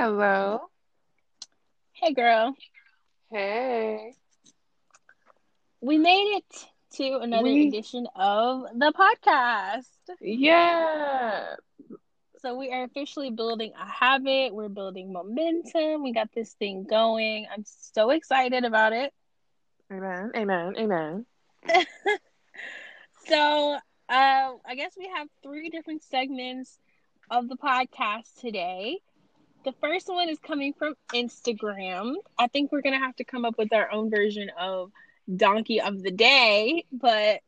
Hello. Hey, girl. Hey. We made it to another We- edition of the podcast. Yeah. So, we are officially building a habit. We're building momentum. We got this thing going. I'm so excited about it. Amen. Amen. Amen. So, uh, I guess we have three different segments of the podcast today. The first one is coming from Instagram. I think we're going to have to come up with our own version of Donkey of the Day, but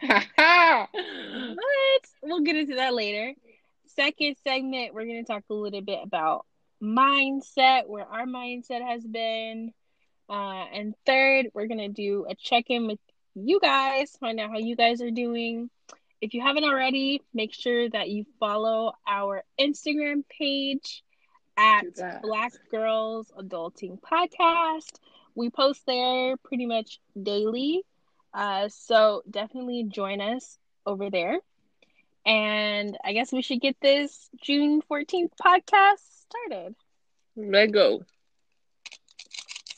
but we'll get into that later. Second segment, we're going to talk a little bit about mindset, where our mindset has been. Uh, and third, we're going to do a check in with you guys, find out how you guys are doing. If you haven't already, make sure that you follow our Instagram page at Black Girls Adulting Podcast. We post there pretty much daily. Uh, so definitely join us over there. And I guess we should get this June 14th podcast started. Let go.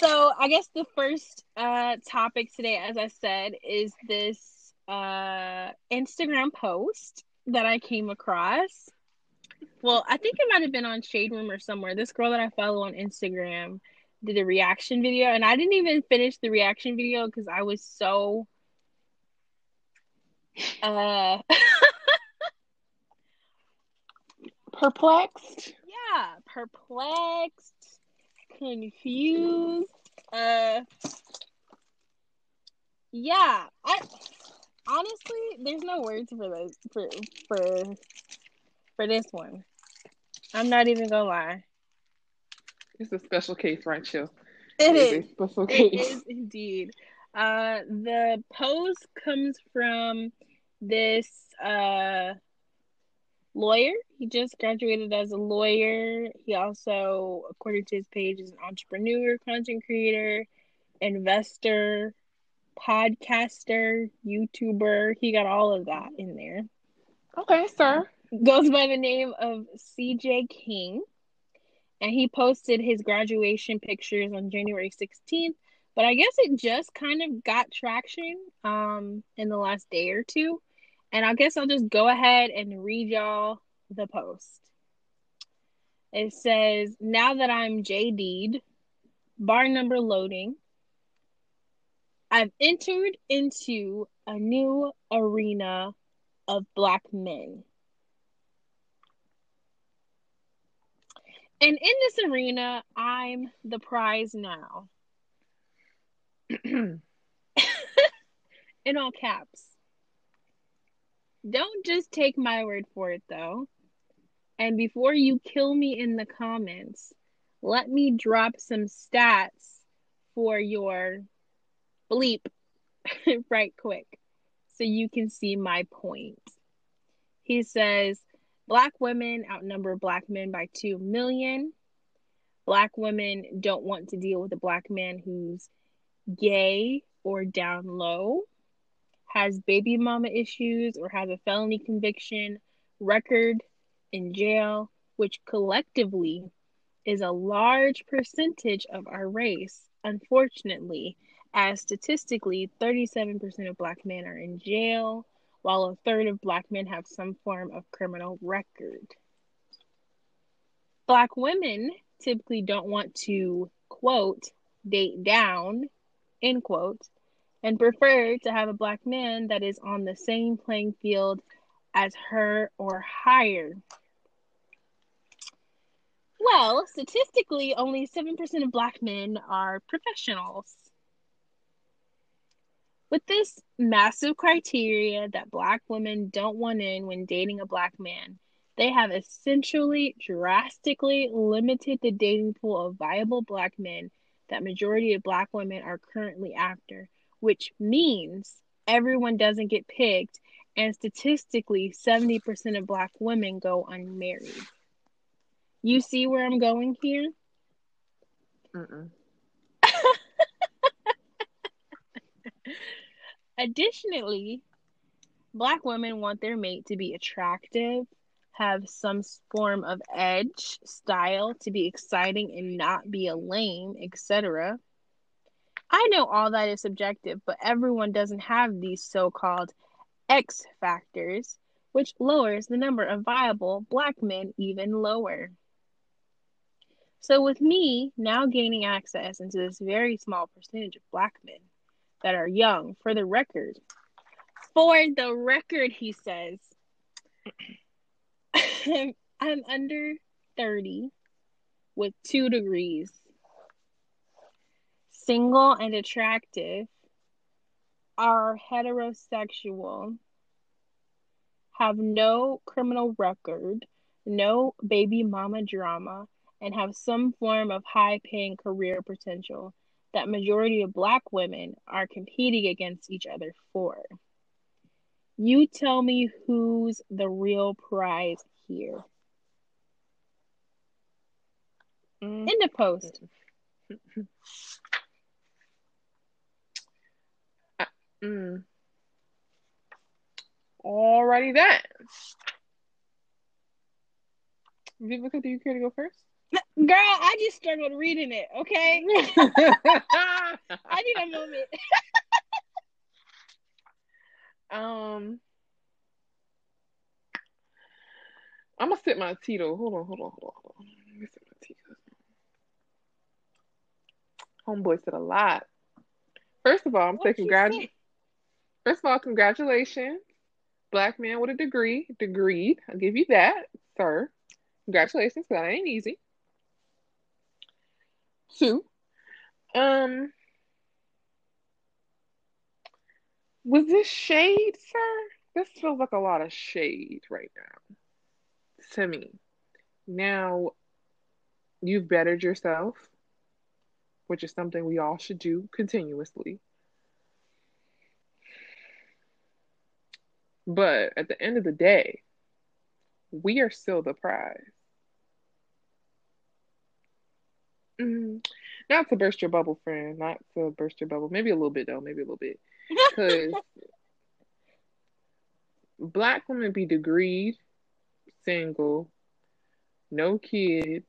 So I guess the first uh topic today, as I said, is this uh Instagram post that I came across. Well, I think it might have been on Shade Room or somewhere. This girl that I follow on Instagram did a reaction video, and I didn't even finish the reaction video because I was so uh Perplexed. yeah, perplexed, confused. Uh, yeah, I honestly, there's no words for this for for for this one. I'm not even gonna lie. It's a special case, right, Chill? It It's is. a special case. is indeed. Uh, the pose comes from this uh lawyer. He just graduated as a lawyer. He also, according to his page, is an entrepreneur, content creator, investor, podcaster, YouTuber. He got all of that in there. Okay, sir. Goes by the name of CJ King. And he posted his graduation pictures on January 16th. But I guess it just kind of got traction um in the last day or two. And I guess I'll just go ahead and read y'all the post. It says, Now that I'm JD'd, bar number loading, I've entered into a new arena of black men. And in this arena, I'm the prize now. in all caps. Don't just take my word for it, though. And before you kill me in the comments, let me drop some stats for your bleep right quick so you can see my point. He says Black women outnumber black men by 2 million. Black women don't want to deal with a black man who's gay or down low, has baby mama issues, or has a felony conviction, record in jail, which collectively is a large percentage of our race, unfortunately, as statistically 37% of black men are in jail, while a third of black men have some form of criminal record. Black women typically don't want to, quote, date down, end quote, and prefer to have a black man that is on the same playing field as her or higher. Well, statistically, only 7% of black men are professionals. With this massive criteria that black women don't want in when dating a black man, they have essentially drastically limited the dating pool of viable black men that majority of black women are currently after, which means everyone doesn't get picked and statistically 70% of black women go unmarried. You see where I'm going here? Mm-mm. Additionally, black women want their mate to be attractive, have some form of edge, style to be exciting and not be a lame, etc. I know all that is subjective, but everyone doesn't have these so called X factors, which lowers the number of viable black men even lower. So, with me now gaining access into this very small percentage of black men that are young, for the record, for the record, he says, I'm under 30 with two degrees, single and attractive, are heterosexual, have no criminal record, no baby mama drama, and have some form of high paying career potential that majority of black women are competing against each other for. You tell me who's the real prize here. Mm. In the post. Mm. Alrighty then. Vivica, do you care to go first? Girl, I just struggled reading it, okay? I need a moment. um, I'm gonna sip my Tito. Hold on, hold on, hold on, hold on. Let me sip my Tito. Homeboy said a lot. First of all, I'm saying congrats. First of all, congratulations. Black man with a degree. Degreed. I'll give you that, sir. Congratulations, that ain't easy. Two. Um was this shade, sir? This feels like a lot of shade right now. To me. Now you've bettered yourself, which is something we all should do continuously. But at the end of the day, we are still the prize. Mm, not to burst your bubble, friend. Not to burst your bubble. Maybe a little bit, though. Maybe a little bit. Because black women be degreed, single, no kids,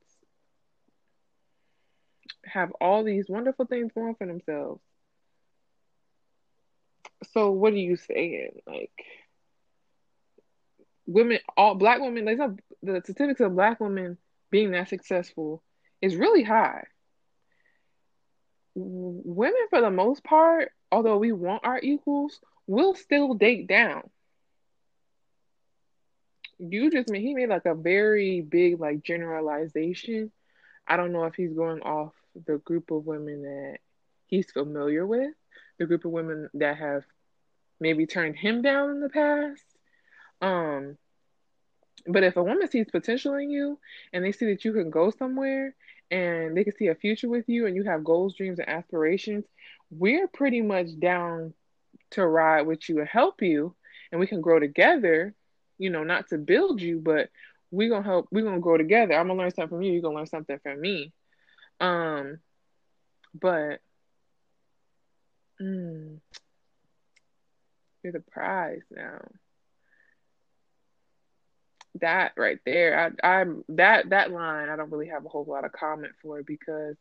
have all these wonderful things going for themselves. So what are you saying? Like women, all black women, like the statistics of black women being that successful is really high. Women, for the most part, although we want our equals, will still date down. You just made he made like a very big like generalization. I don't know if he's going off the group of women that he's familiar with, the group of women that have maybe turned him down in the past. Um, but if a woman sees potential in you and they see that you can go somewhere and they can see a future with you and you have goals, dreams, and aspirations, we're pretty much down to ride with you and help you and we can grow together, you know, not to build you, but we're gonna help we're gonna grow together. I'm gonna learn something from you, you're gonna learn something from me. Um, but mm, you're the prize now. That right there, I, I'm that that line. I don't really have a whole lot of comment for because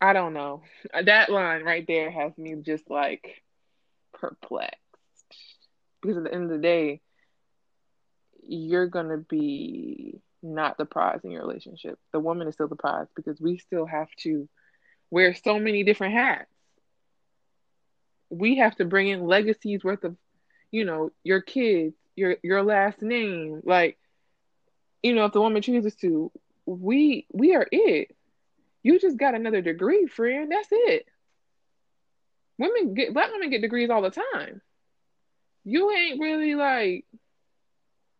I don't know. That line right there has me just like perplexed because at the end of the day, you're gonna be not the prize in your relationship. The woman is still the prize because we still have to wear so many different hats. We have to bring in legacies worth of, you know, your kids, your your last name. Like, you know, if the woman chooses to, we we are it. You just got another degree, friend. That's it. Women get black women get degrees all the time. You ain't really like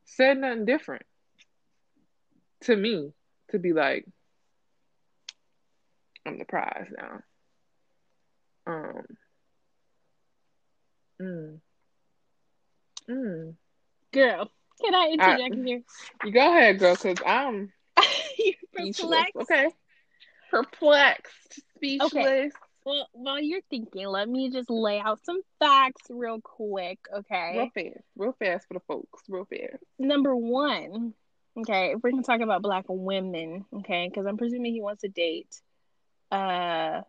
said nothing different to me to be like, I'm the prize now. Um. Mm, mm. Girl, can I interject here? You go ahead, girl, because I'm perplexed. Okay. Perplexed, speechless. Well, while you're thinking, let me just lay out some facts real quick, okay? Real fast, real fast for the folks, real fast. Number one, okay, if we're gonna talk about black women, okay, because I'm presuming he wants to date uh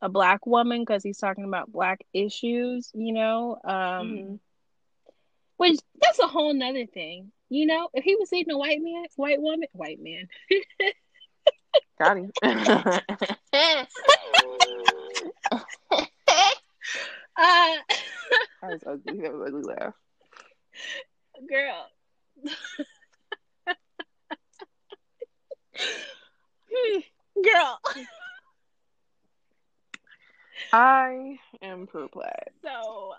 a black woman because he's talking about black issues, you know. Um Mm-hmm. which that's a whole nother thing. You know, if he was dating a white man, white woman, white man. Got him. uh that was ugly. That was ugly laugh. girl. Hmm, girl. I am perplexed. So,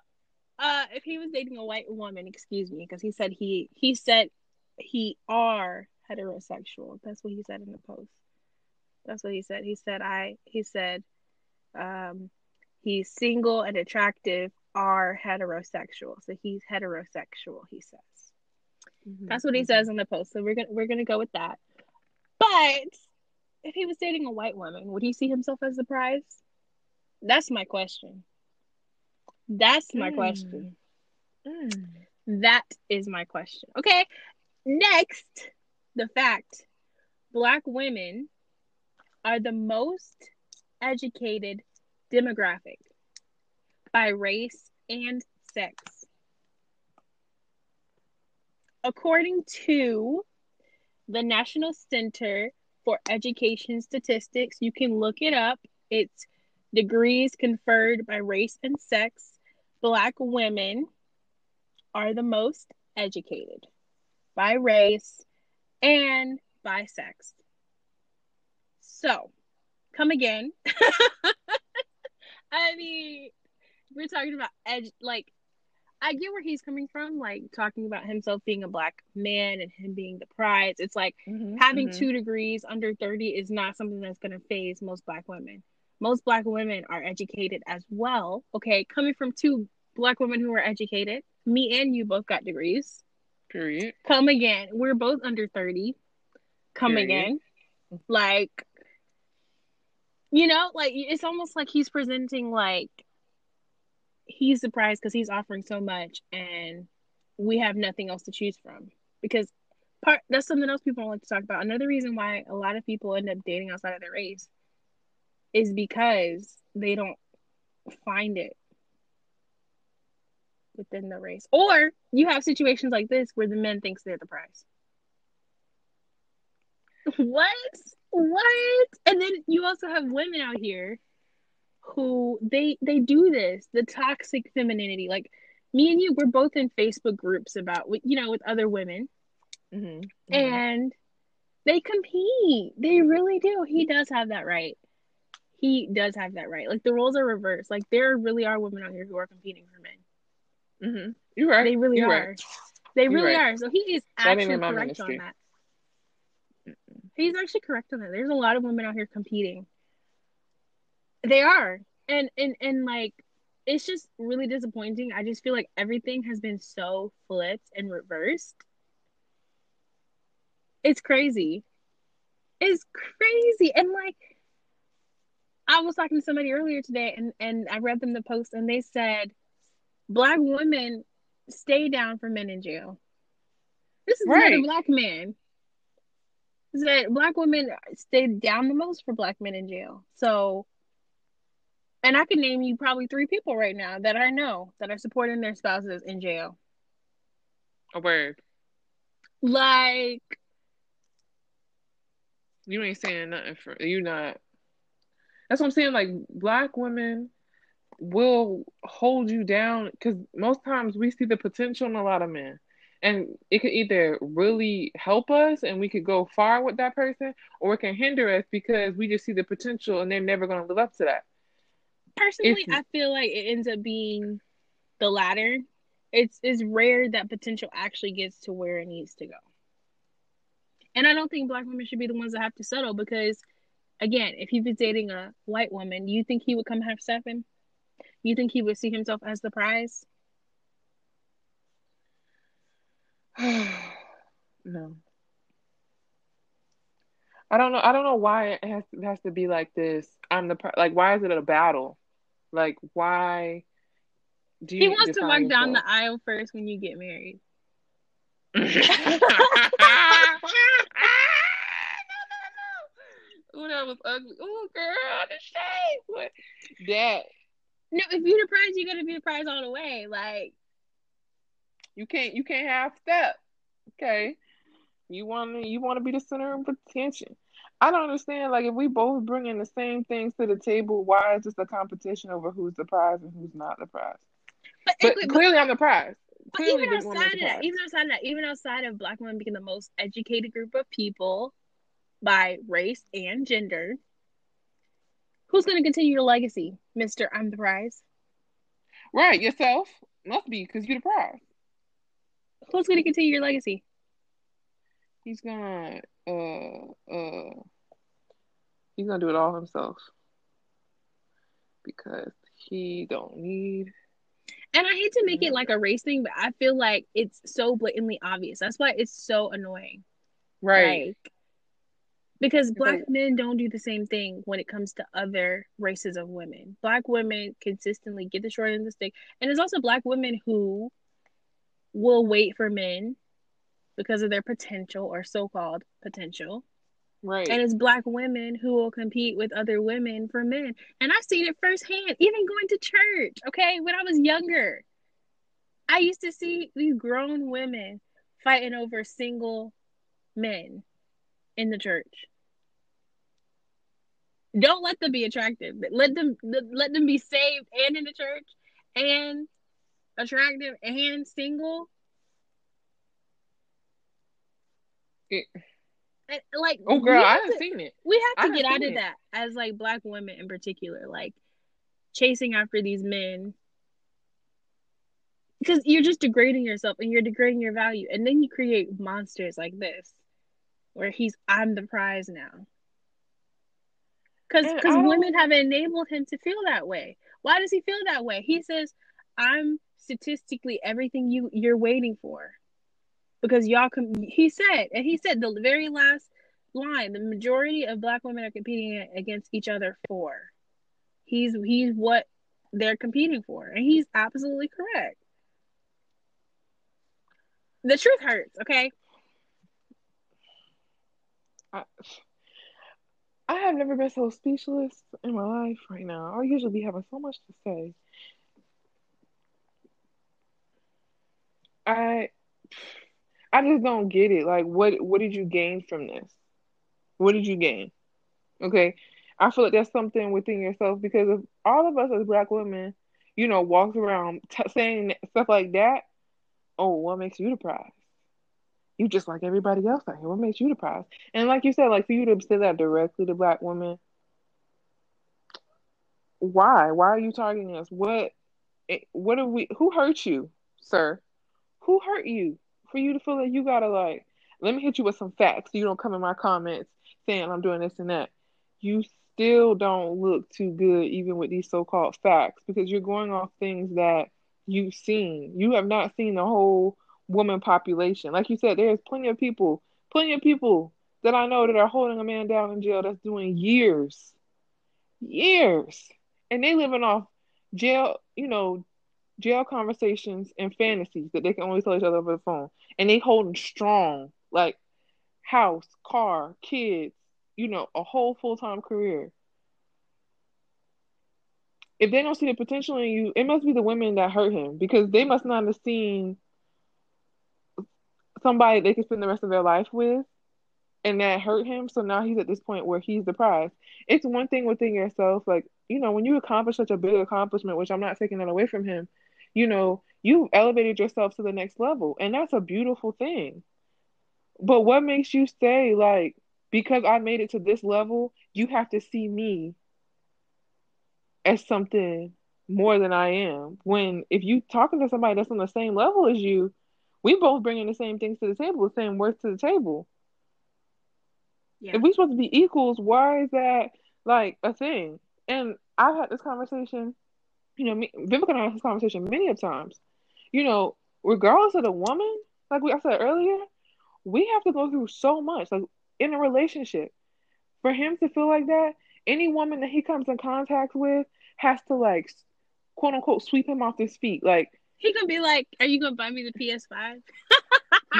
uh, if he was dating a white woman, excuse me, because he said he he said he are heterosexual. That's what he said in the post. That's what he said. He said I. He said, um, he's single and attractive are heterosexual. So he's heterosexual. He says. That's what he says in the post. So we're gonna we're gonna go with that. But if he was dating a white woman, would he see himself as the prize? That's my question. That's my Mm. question. Mm. That is my question. Okay. Next, the fact black women are the most educated demographic by race and sex. According to the National Center for Education Statistics, you can look it up. It's degrees conferred by race and sex. Black women are the most educated by race and by sex. So, come again. I mean, we're talking about edge, like, I get where he's coming from, like talking about himself being a black man and him being the prize. It's like Mhm, having mhm. two degrees under 30 is not something that's going to faze most black women. Most black women are educated as well. Okay, coming from two black women who are educated, me and you both got degrees. Period. Come again. We're both under 30. Come Period. again. Like, you know, like it's almost like he's presenting like he's surprised because he's offering so much and we have nothing else to choose from. Because part that's something else people don't like to talk about. Another reason why a lot of people end up dating outside of their race is because they don't find it within the race. Or you have situations like this where the men thinks they're the prize. What? What? And then you also have women out here who they they do this, the toxic femininity. Like me and you, we're both in Facebook groups about you know with other women, Mhm, mhm. and they compete. They really do. He does have that right. He does have that right. Like the roles are reversed. Like there really are women out here who are competing for men. Mhm. You're right. They really You're are. right. They really right. are. So he is actually correct on that. He's actually correct on that. There's a lot of women out here competing. They are. And and and like it's just really disappointing. I just feel like everything has been so flipped and reversed. It's crazy. It's crazy. And like I was talking to somebody earlier today and and I read them the post and they said black women stay down for men in jail. This is another Right. black man. Said black women stay down the most for black men in jail. So, and I can name you probably three people right now that I know that are supporting their spouses in jail. A word. Like, You ain't saying nothing for you. Not. That's what I'm saying. Like black women will hold you down because most times we see the potential in a lot of men, and it could either really help us and we could go far with that person, or it can hinder us because we just see the potential and they're never going to live up to that. personally, If- I feel like it ends up being the latter. It's it's rare that potential actually gets to where it needs to go. And I don't think black women should be the ones that have to settle because, again, if he was dating a white woman, do you think he would come have seven? You think he would see himself as the prize? no. I don't know. I don't know why it has, it has to be like this. I'm the like. Why is it a battle? Like why? Do you he wants to walk down the aisle first when you get married. Ooh, that was ugly. Ooh, girl, the. What? That. No, if you're the prize, you gotta be the prize all the way. Like, you can't, you can't half step. Okay. You want to you want to be the center of attention. I don't understand. Like, if we both bring in the same things to the table, why is this a competition over who's the prize and who's not the prize? But, but it, clearly, but, I'm the prize. But even outside of that, even outside of that, even outside of Black women being the most educated group of people by race and gender, who's going to continue your legacy, Mister? I'm the prize. Right, yourself must be because you're the prize. Who's going to continue your legacy? he's gonna uh uh he's gonna do it all himself because he don't need and I hate to make it like a race thing, but I feel like it's so blatantly obvious. That's why it's so annoying. Right. Like, because black men don't do the same thing when it comes to other races of women. Black women consistently get the short end of the stick. And there's also black women who will wait for men because of their potential or so-called potential. Right. And it's black women who will compete with other women for men. And I've seen it firsthand, even going to church. Okay. When I was younger, I used to see these grown women fighting over single men in the church. Don't let them be attractive. Let them let them be saved and in the church and attractive and single It, like oh girl, I haven't seen it. We have to get out of it. that as like black women in particular, like chasing after these men because you're just degrading yourself and you're degrading your value, and then you create monsters like this, where he's I'm the prize now. Because because women have enabled him to feel that way. Why does he feel that way? He says, "I'm statistically everything you you're waiting for." because y'all com- he said and he said the very last line the majority of black women are competing against each other for he's he's what they're competing for and he's absolutely correct the truth hurts okay I, I have never been so speechless in my life right now i usually be having so much to say i I just don't get it. Like, what what did you gain from this? What did you gain? Okay, I feel like that's something within yourself because if all of us as black women, you know, walks around t- saying stuff like that, oh, what makes you the prize? You just like everybody else out here. What makes you prize? And like you said, like for you to say that directly to black women, why? Why are you targeting us? What? Eh, what are we? Who hurt you, sir? Who hurt you? for you to feel like you gotta like, let me hit you with some facts so you don't come in my comments saying I'm doing this and that. You still don't look too good even with these so-called facts because you're going off things that you've seen. You have not seen the whole woman population. Like you said, there's plenty of people, plenty of people that I know that are holding a man down in jail that's doing years, years, and they living off jail, you know, jail conversations and fantasies that they can only tell each other over the phone. And they holding strong, like house, car, kids, you know, a whole full time career. If they don't see the potential in you, it must be the women that hurt him because they must not have seen somebody they could spend the rest of their life with and that hurt him. So now he's at this point where he's the. It's one thing within yourself, like, you know, when you accomplish such a big accomplishment, which I'm not taking that away from him, you know, you've elevated yourself to the next level. And that's a beautiful thing. But what makes you say, like, because I made it to this level, you have to see me as something more than I am. When if you talking to somebody that's on the same level as you, we both bringing the same things to the table, the same worth to the table. Yeah. If we're supposed to be equals, why is that like a thing? And I've had this conversation you know, me, Vivica and I had this conversation many of times. You know, regardless of the woman, like we I said earlier, we have to go through so much. Like in a relationship, for him to feel like that, any woman that he comes in contact with has to like quote unquote sweep him off his feet. Like he could be like, "Are you gonna buy me the PS5?"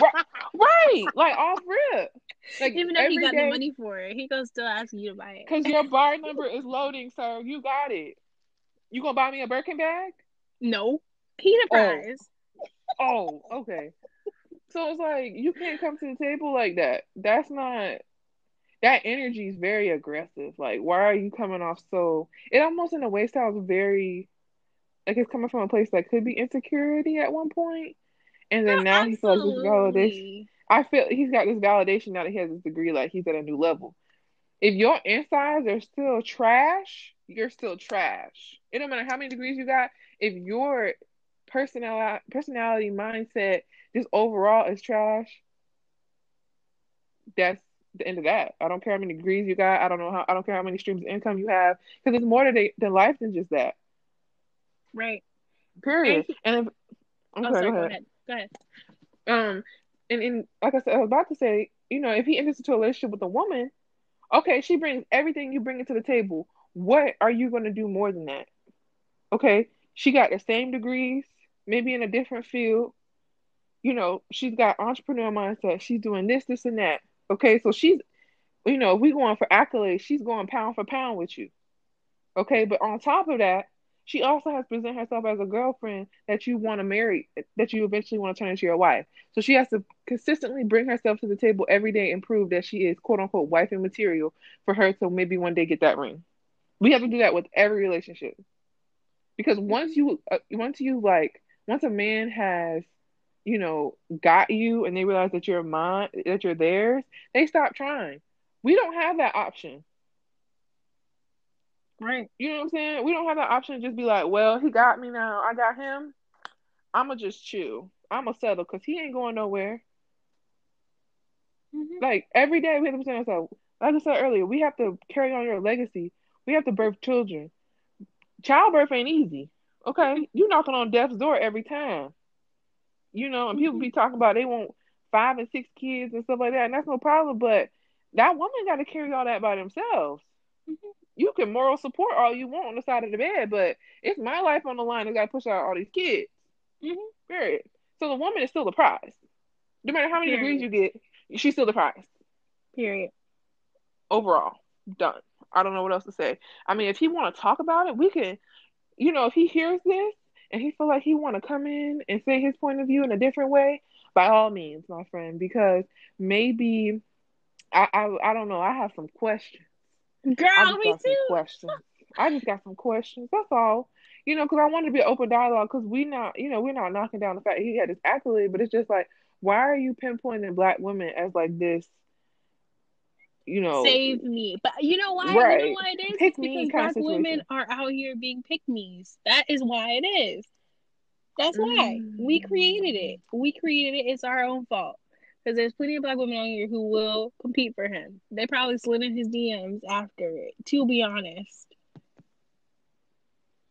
right, right, like off rip. Like even though he got day, the money for it, he gonna still ask you to buy it because your bar number is loading, sir. You got it. You gonna buy me a Birkin bag? No, he the oh. prize. Oh. oh, okay. So it's like you can't come to the table like that. That's not that energy is very aggressive. Like, why are you coming off so? It almost in a way sounds very like it's coming from a place that could be insecurity at one point, and then now he feels this validation. I feel he's got this validation now that he has this degree, like he's at a new level. If your insides are still trash, you're still trash. It don't matter how many degrees you got. If your personality, personality, mindset, just overall is trash, that's the end of that. I don't care how many degrees you got. I don't know how. I don't care how many streams of income you have because it's more to than life than just that. Right. Period. And, and if, okay, oh, sorry, go, ahead. go ahead. Go ahead. Um, and, and like I said, I was about to say, you know, if he enters into a relationship with a woman, okay, she brings everything you bring it to the table. What are you going to do more than that? Okay, she got the same degrees, maybe in a different field. You know, she's got entrepreneur mindset. She's doing this, this, and that. Okay, so she's, you know, if we going for accolades, she's going pound for pound with you. Okay, but on top of that, she also has to present herself as a girlfriend that you want to marry, that you eventually want to turn into your wife. So she has to consistently bring herself to the table every day and prove that she is quote unquote wife and material for her to maybe one day get that ring. We have to do that with every relationship because once you uh, once you like once a man has you know got you and they realize that you're mine that you're theirs, they stop trying. We don't have that option. Right. You know what I'm saying? We don't have that option to just be like, well, he got me now. I got him. I'ma just chill. I'ma settle because he ain't going nowhere. Mm-hmm. Like every day we have to present ourselves. Like I said earlier, we have to carry on your legacy. We have to birth children. Childbirth ain't easy. Okay, you knocking on death's door every time. You know, and mm-hmm. people be talking about they want five and six kids and stuff like that, and that's no problem. But that woman got to carry all that by themselves. Mm-hmm you can moral support all you want on the side of the bed, but it's my life on the line. I got to push out all these kids. Mm-hmm. Period. So the woman is still the prize. No matter how many Period. degrees you get, she's still the prize. Period. Overall, done. I don't know what else to say. I mean, if he want to talk about it, we can. You know, if he hears this and he feel like he want to come in and say his point of view in a different way, by all means, my friend, because maybe I I, I don't know. I have some questions Girl, me too. Questions. I just got some questions. That's all. You know, because I wanted to be open dialogue. Because we not, you know, we're not knocking down the fact he had this accolade, but it's just like, why are you pinpointing black women as like this? You know, save me. But you know why? Right. You know why it is? Pick it's because black women are out here being pick me's. That is why it is. That's why mm. we created it. We created it. It's our own fault. Because there's plenty of black women on here who will compete for him. They probably slid in his DMs after it, to be honest.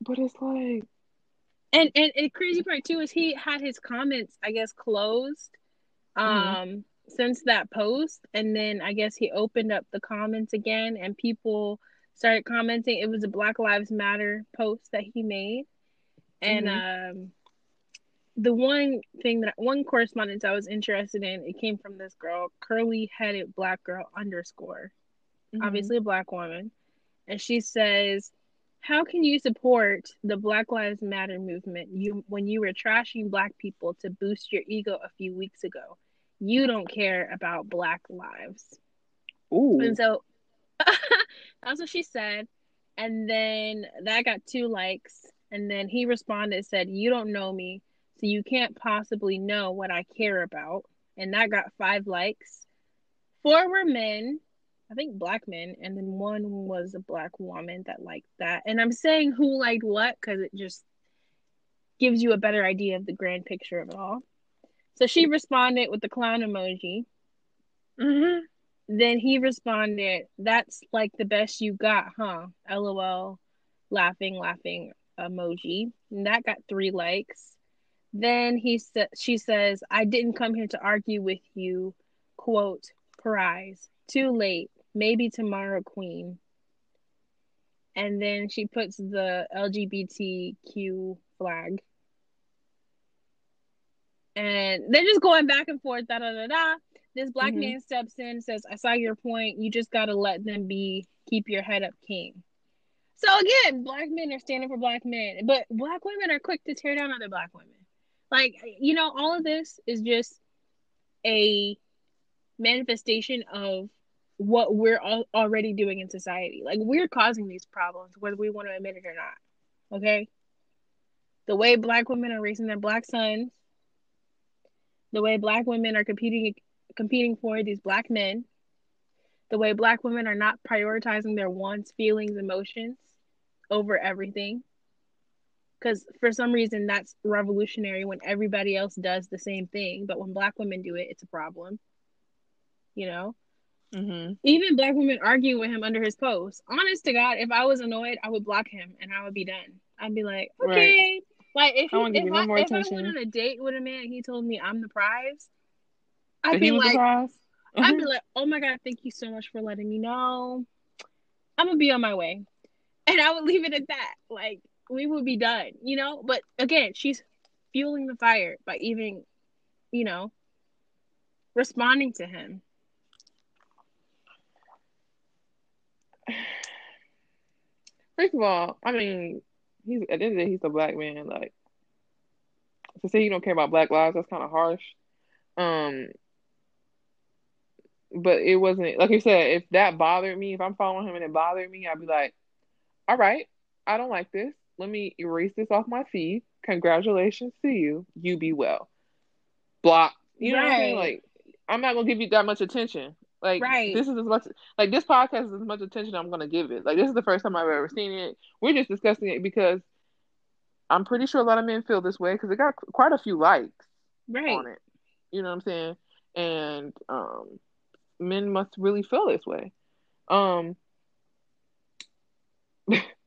But it's like and and the crazy part too is he had his comments, I guess, closed mm-hmm. um since that post. And then I guess he opened up the comments again and people started commenting. It was a Black Lives Matter post that he made. And mm-hmm. um the one thing that one correspondence I was interested in, it came from this girl, curly headed black girl underscore, mm-hmm. obviously a black woman, and she says, "How can you support the Black Lives Matter movement you when you were trashing black people to boost your ego a few weeks ago? You don't care about Black lives." Ooh. And so that's what she said, and then that got two likes, and then he responded said, "You don't know me." So you can't possibly know what I care about. And that got five likes. Four were men, I think black men, and then one was a black woman that liked that. And I'm saying who liked what because it just gives you a better idea of the grand picture of it all. So she responded with the clown emoji. Mm-hmm. Then he responded, That's like the best you got, huh? LOL, laughing, laughing emoji. And that got three likes. Then he sa- she says, I didn't come here to argue with you, quote, prize. Too late. maybe tomorrow queen. And then she puts the LGBTQ flag. And they're just going back and forth, da da da da. This black Mhm. man steps in, says, I saw your point. You just gotta let them be keep your head up king. So again, black men are standing for black men, but black women are quick to tear down other black women. Like, you know, all of this is just a manifestation of what we're al- already doing in society. Like, we're causing these problems, whether we want to admit it or not. Okay? The way black women are raising their black sons, the way black women are competing competing for these black men, the way black women are not prioritizing their wants, feelings, emotions over everything. Because for some reason, that's revolutionary when everybody else does the same thing. But when black women do it, it's a problem. You know? Mm-hmm. Even black women arguing with him under his post. Honest to God, if I was annoyed, I would block him and I would be done. I'd be like, Right. okay. Like if, I he, if, no I, more if I went on a date with a man he told me I'm the prize, I'd be like. I'd be like, oh my God, thank you so much for letting me know. I'm gonna be on my way. And I would leave it at that. Like, we would be done, you know? But again, she's fueling the fire by even, you know, responding to him. First of all, I mean, he's at the end of the day, he's a black man. Like to say you don't care about black lives, that's kind of harsh. Um, but it wasn't like you said. If that bothered me, if I'm following him and it bothered me, I'd be like, "All right, I don't like this. Let me erase this off my feed. Congratulations to you. You be well." Block. You know what I'm saying? Like, I'm not gonna give you that much attention. Like, Right. this is as much like this podcast is as much attention I'm gonna give it. Like, this is the first time I've ever seen it. We're just discussing it because I'm pretty sure a lot of men feel this way because it got quite a few likes Right. on it. You know what I'm saying? And um, men must really feel this way. Um,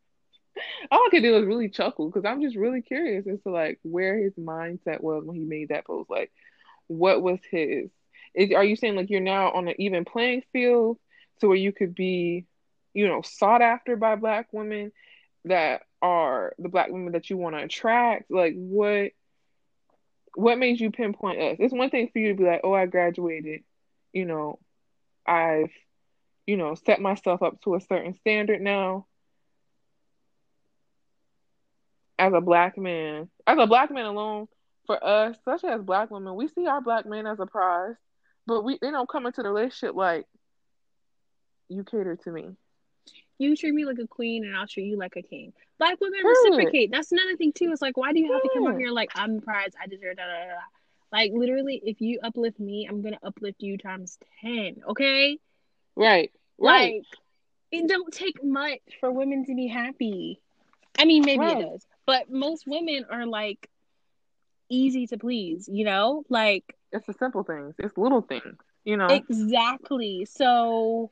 all I could do is really chuckle because I'm just really curious as to like where his mindset was when he made that post. Like, what was his? Is, are you saying like you're now on an even playing field to where you could be, you know, sought after by black women that are the black women that you want to attract? Like, what? What made you pinpoint us? It's one thing for you to be like, oh, I graduated, you know, I've, you know, set myself up to a certain standard now. As a black man, as a black man alone, for us, especially as black women, we see our black men as a prize, but we they don't come into the relationship like you cater to me. You treat me like a queen and I'll treat you like a king. Black women Period. reciprocate. That's another thing too. It's like, why do you have to come Yeah. out here like I'm the prize, I deserve da da da da. Like literally, if you uplift me, I'm gonna uplift you times ten. Okay? Right. Right. Like it don't take much for women to be happy. I mean, maybe Right. it does, but most women are like easy to please. You know, like It's the simple things. It's little things. You know. exactly. So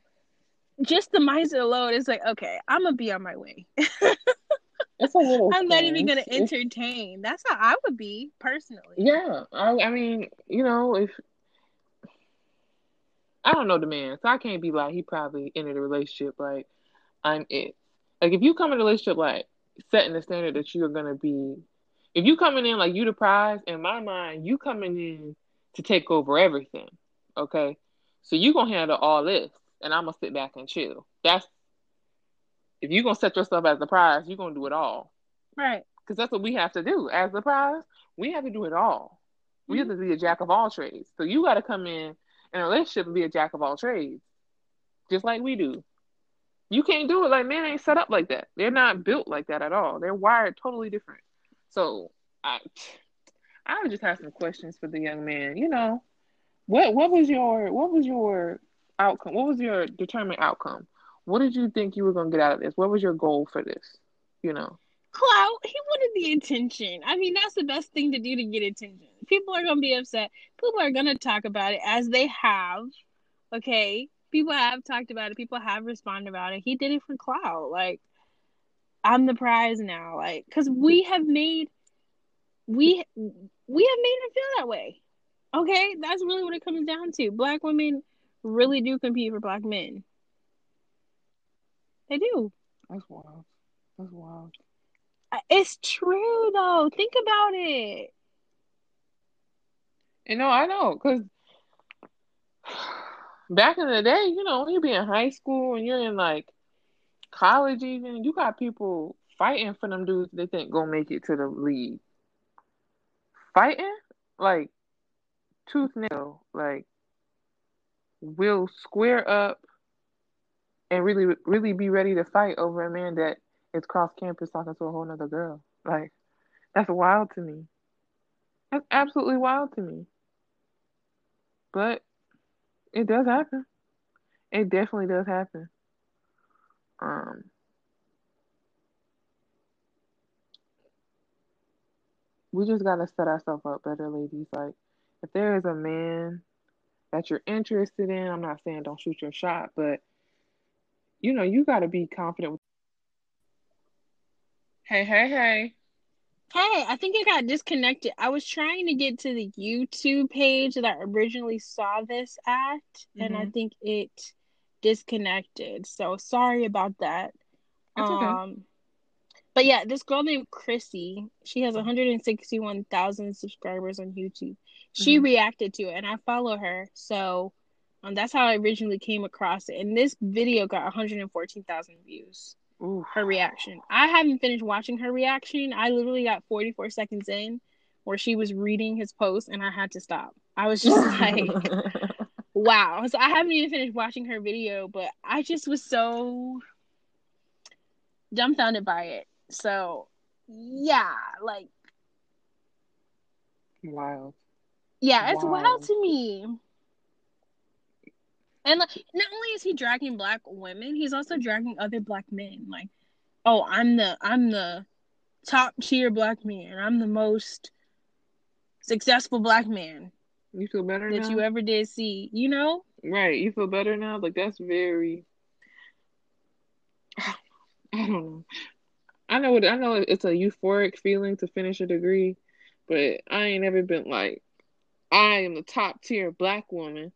just the mindset alone is like, okay, I'm gonna be on my way. it's a little. I'm not even gonna It's- entertain. That's how I would be personally. Yeah, I, I mean, you know, if I don't know the man, so I can't be like he probably entered a relationship like I'm it. Like if you come in a relationship like setting the standard that you're gonna be, if you coming in like you the prize, in my mind, you coming in to take over everything. Okay, so you gonna handle all this, and I'm gonna sit back and chill. That's if you gonna set yourself as the prize, you're gonna do it all Right. because that's what we have to do as the prize. We have to do it all. We have to be a jack of all trades. So you got to come in in a relationship and be a jack of all trades, just like we do. You can't do it like men ain't set up like that. They're not built like that at all. They're wired totally different. So I, I would just have some questions for the young man. You know, what what was your what was your outcome? What was your determined outcome? What did you think you were gonna get out of this? What was your goal for this? You know. Clout, he wanted the attention. I mean, that's the best thing to do to get attention. People are gonna be upset. People are gonna talk about it as they have. Okay. People have talked about it. People have responded about it. He did it for clout. Like, I'm the prize now. Like, because we have made we we have made him feel that way. Okay, that's really what it comes down to. Black women really do compete for black men. They do. That's wild. That's wild. It's true though. Think about it. You know, I know, cause back in the day, you know, when you be in high school and you're in like college, even you got people fighting for them dudes they think gonna make it to the league. Fighting like tooth nail, like will square up and really, really be ready to fight over a man that is cross campus talking to a whole nother girl. Like that's wild to me. That's absolutely wild to me. But it does happen. It definitely does happen. Um, we just gotta set ourselves up better, ladies. Like, if there is a man that you're interested in, I'm not saying don't shoot your shot, but you know, you gotta be confident with. Hey, hey, hey. Hey, I think I got disconnected. I was trying to get to the YouTube page that I originally saw this at, mm-hmm. and I mm-hmm. think it disconnected. So sorry about that. That's um, but yeah, this girl named Chrissy, she has 161,000 subscribers on YouTube. She mm-hmm. reacted to it, and I follow her. So um, that's how I originally came across it. And this video got 114,000 views. Ooh. her reaction. I haven't finished watching her reaction. I literally got 44 seconds in where she was reading his post and I had to stop. I was just like, wow. So I haven't even finished watching her video, but I just was so dumbfounded by it. So, yeah, like, wild. Yeah, it's wild, wild to me. And like, not only is he dragging black women, he's also dragging other black men. Like, oh, I'm the I'm the top tier black man. I'm the most successful black man. You feel better that now? you ever did see. You know? Right. You feel better now. Like that's very. I don't know. I know what I know it's a euphoric feeling to finish a degree, but I ain't ever been like, I am the top tier black woman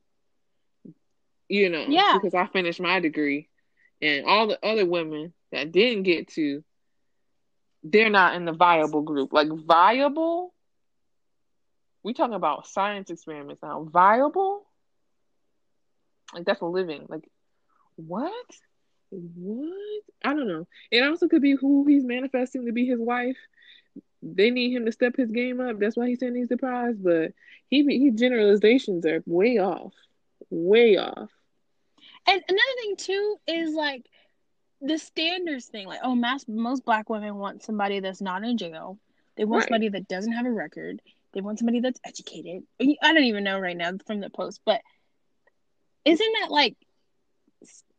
you know, yeah. because I finished my degree, and all the other women that didn't get to, they're not in the viable group. Like viable, we talking about science experiments now. Viable, like that's a living. Like what? What? I don't know. It also could be who he's manifesting to be his wife. They need him to step his game up. That's why he's saying he's surprised. But he he generalizations are way off way off. And another thing too is like the standards thing. Like, oh, mass, most black women want somebody that's not in jail. They want right. somebody that doesn't have a record. They want somebody that's educated. I don't even know right now from the post, but isn't that like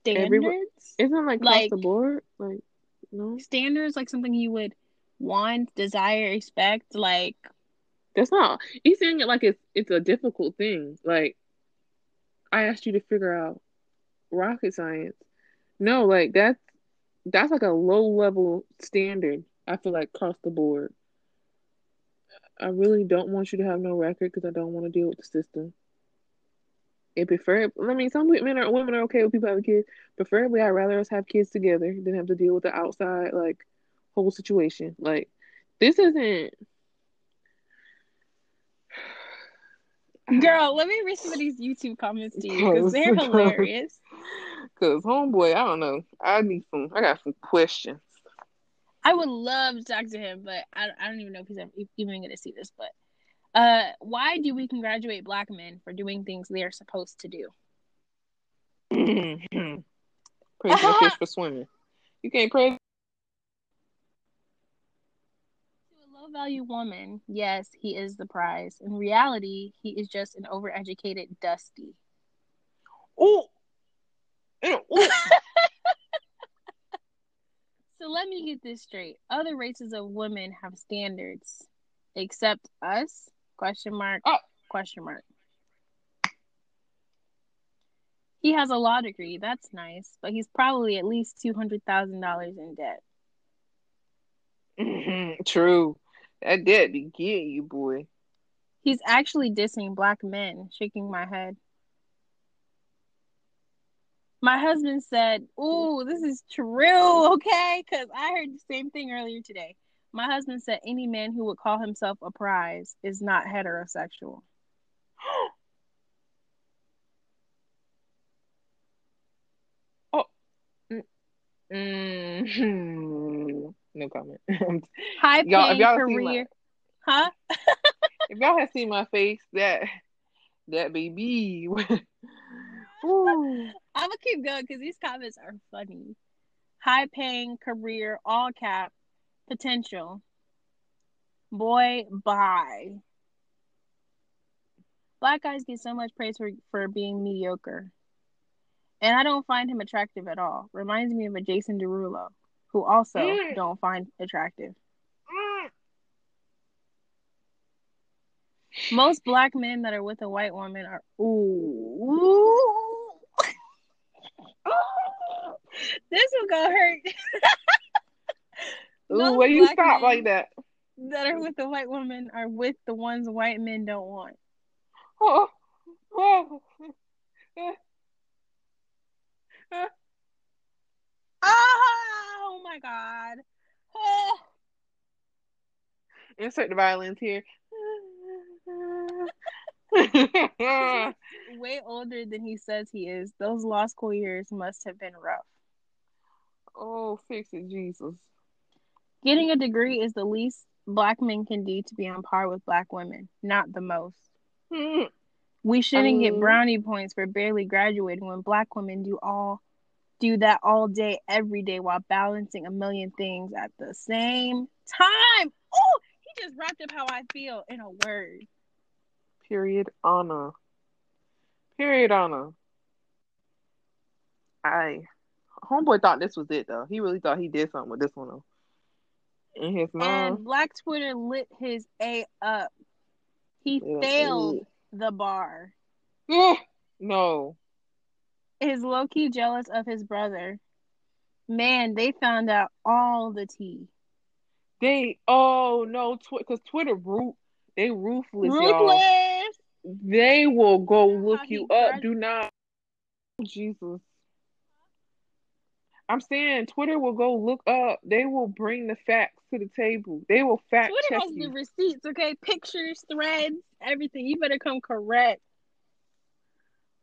standards? Isn't like across like, the board? Like no standards, like something you would want, desire, expect. Like that's not. He's saying it like it's it's a difficult thing. Like I asked you to figure out rocket science. No, like that's that's like a low level standard. I feel like across the board. I really don't want you to have no record because I don't want to deal with the system. It prefer. I mean, some men or women are okay with people having kids. Preferably, I'd rather us have kids together than have to deal with the outside like whole situation. Like this isn't Girl, let me read some of these YouTube comments to you because they're hilarious. Because homeboy, I don't know. I need some. I got some questions. I would love to talk to him, but I, I don't even know if he's even going to see this. But uh, why do we congratulate black men for doing things they are supposed to do? praise the fish for swimming. You can't praise To a low value woman, yes, he is the prize. In reality, he is just an overeducated dusty. Oh. so let me get this straight. Other races of women have standards, except us? Question mark. Oh. Question mark. He has a law degree. That's nice, but he's probably at least two hundred thousand dollars in debt. Mm-hmm. True. That debt be getting you, boy. He's actually dissing black men, shaking my head. My husband said, "Ooh, this is true, okay?" Because I heard the same thing earlier today. My husband said any man who would call himself a prize is not heterosexual. oh, mm, no comment. High y'all career, my, huh? if y'all have seen my face, that that baby. I'm gonna keep going because these comments are funny. High paying career, all cap, potential. Boy, bye. Black guys get so much praise for, for being mediocre. And I don't find him attractive at all. Reminds me of a Jason Derulo, who also mm. don't find attractive. Mm. Most black men that are with a white woman are ooh. ooh. This will go hurt. ooh, why you stop like that? That are with the white woman are with the ones white men don't want. Oh, oh. oh my god. Oh. Insert the violins here. Way older than he says he is. Those law school years must have been rough. Oh, fix it, Jesus. Getting a degree is the least black men can do to be on par with black women, not the most. Hmm. We shouldn't get brownie points for barely graduating when black women do all do that all day, every day while balancing a million things at the same time. Oh, he just wrapped up how I feel in a word. Period honor. Period honor. I homeboy thought this was it though. He really thought he did something with this one though. In his mind. And Black Twitter lit his A up. He yeah, failed the bar. Eh, no. Is low key jealous of his brother. Man, they found out all the tea. They oh no, because tw- Twitter root they ruthless, ruthless. Y'all. They will go look you up. Do not, Jesus. I'm saying Twitter will go look up. They will bring the facts to the table. They will fact Twitter check has you. the receipts, okay? Pictures, threads, everything. You better come correct.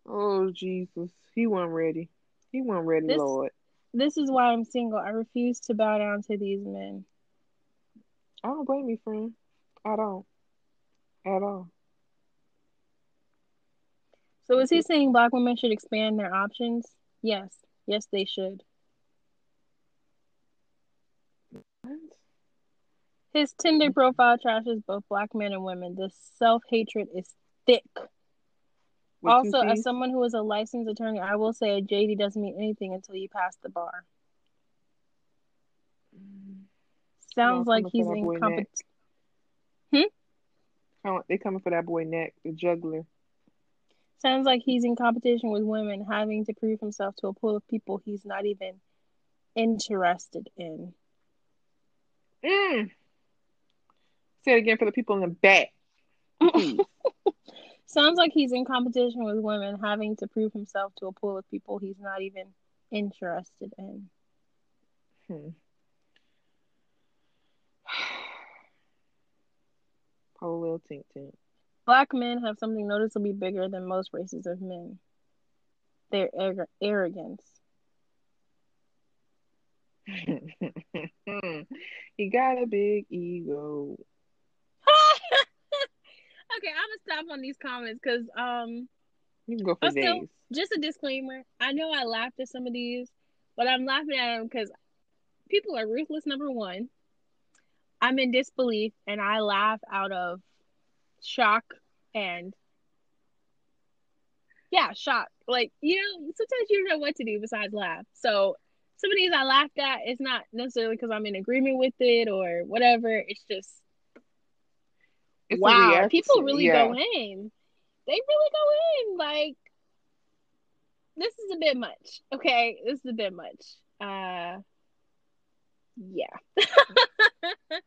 Oh Jesus, he wasn't ready. He wasn't ready, this, Lord. This is why I'm single. I refuse to bow down to these men. I don't blame you, friend. I don't at all. So is he saying black women should expand their options? Yes. Yes, they should. His Tinder profile trashes both black men and women. The self hatred is thick. With also, as someone who is a licensed attorney, I will say a JD doesn't mean anything until you pass the bar. Sounds like he's in competition. Hmm? They coming for that boy neck, the juggler. Sounds like he's in competition with women, having to prove himself to a pool of people he's not even interested in. Mm. Say it again for the people in the back. Sounds like he's in competition with women, having to prove himself to a pool of people he's not even interested in. Hmm. Poor little tink tink. Black men have something noticeably bigger than most races of men their ar- arrogance. he got a big ego. Okay, I'm gonna stop on these comments because um, you can go for days. Just a disclaimer: I know I laughed at some of these, but I'm laughing at them because people are ruthless. Number one, I'm in disbelief, and I laugh out of shock and yeah, shock. Like you know, sometimes you don't know what to do besides laugh. So some of these I laughed at. It's not necessarily because I'm in agreement with it or whatever. It's just it's wow, people really yeah. go in. They really go in. Like this is a bit much. Okay, this is a bit much. Uh, yeah.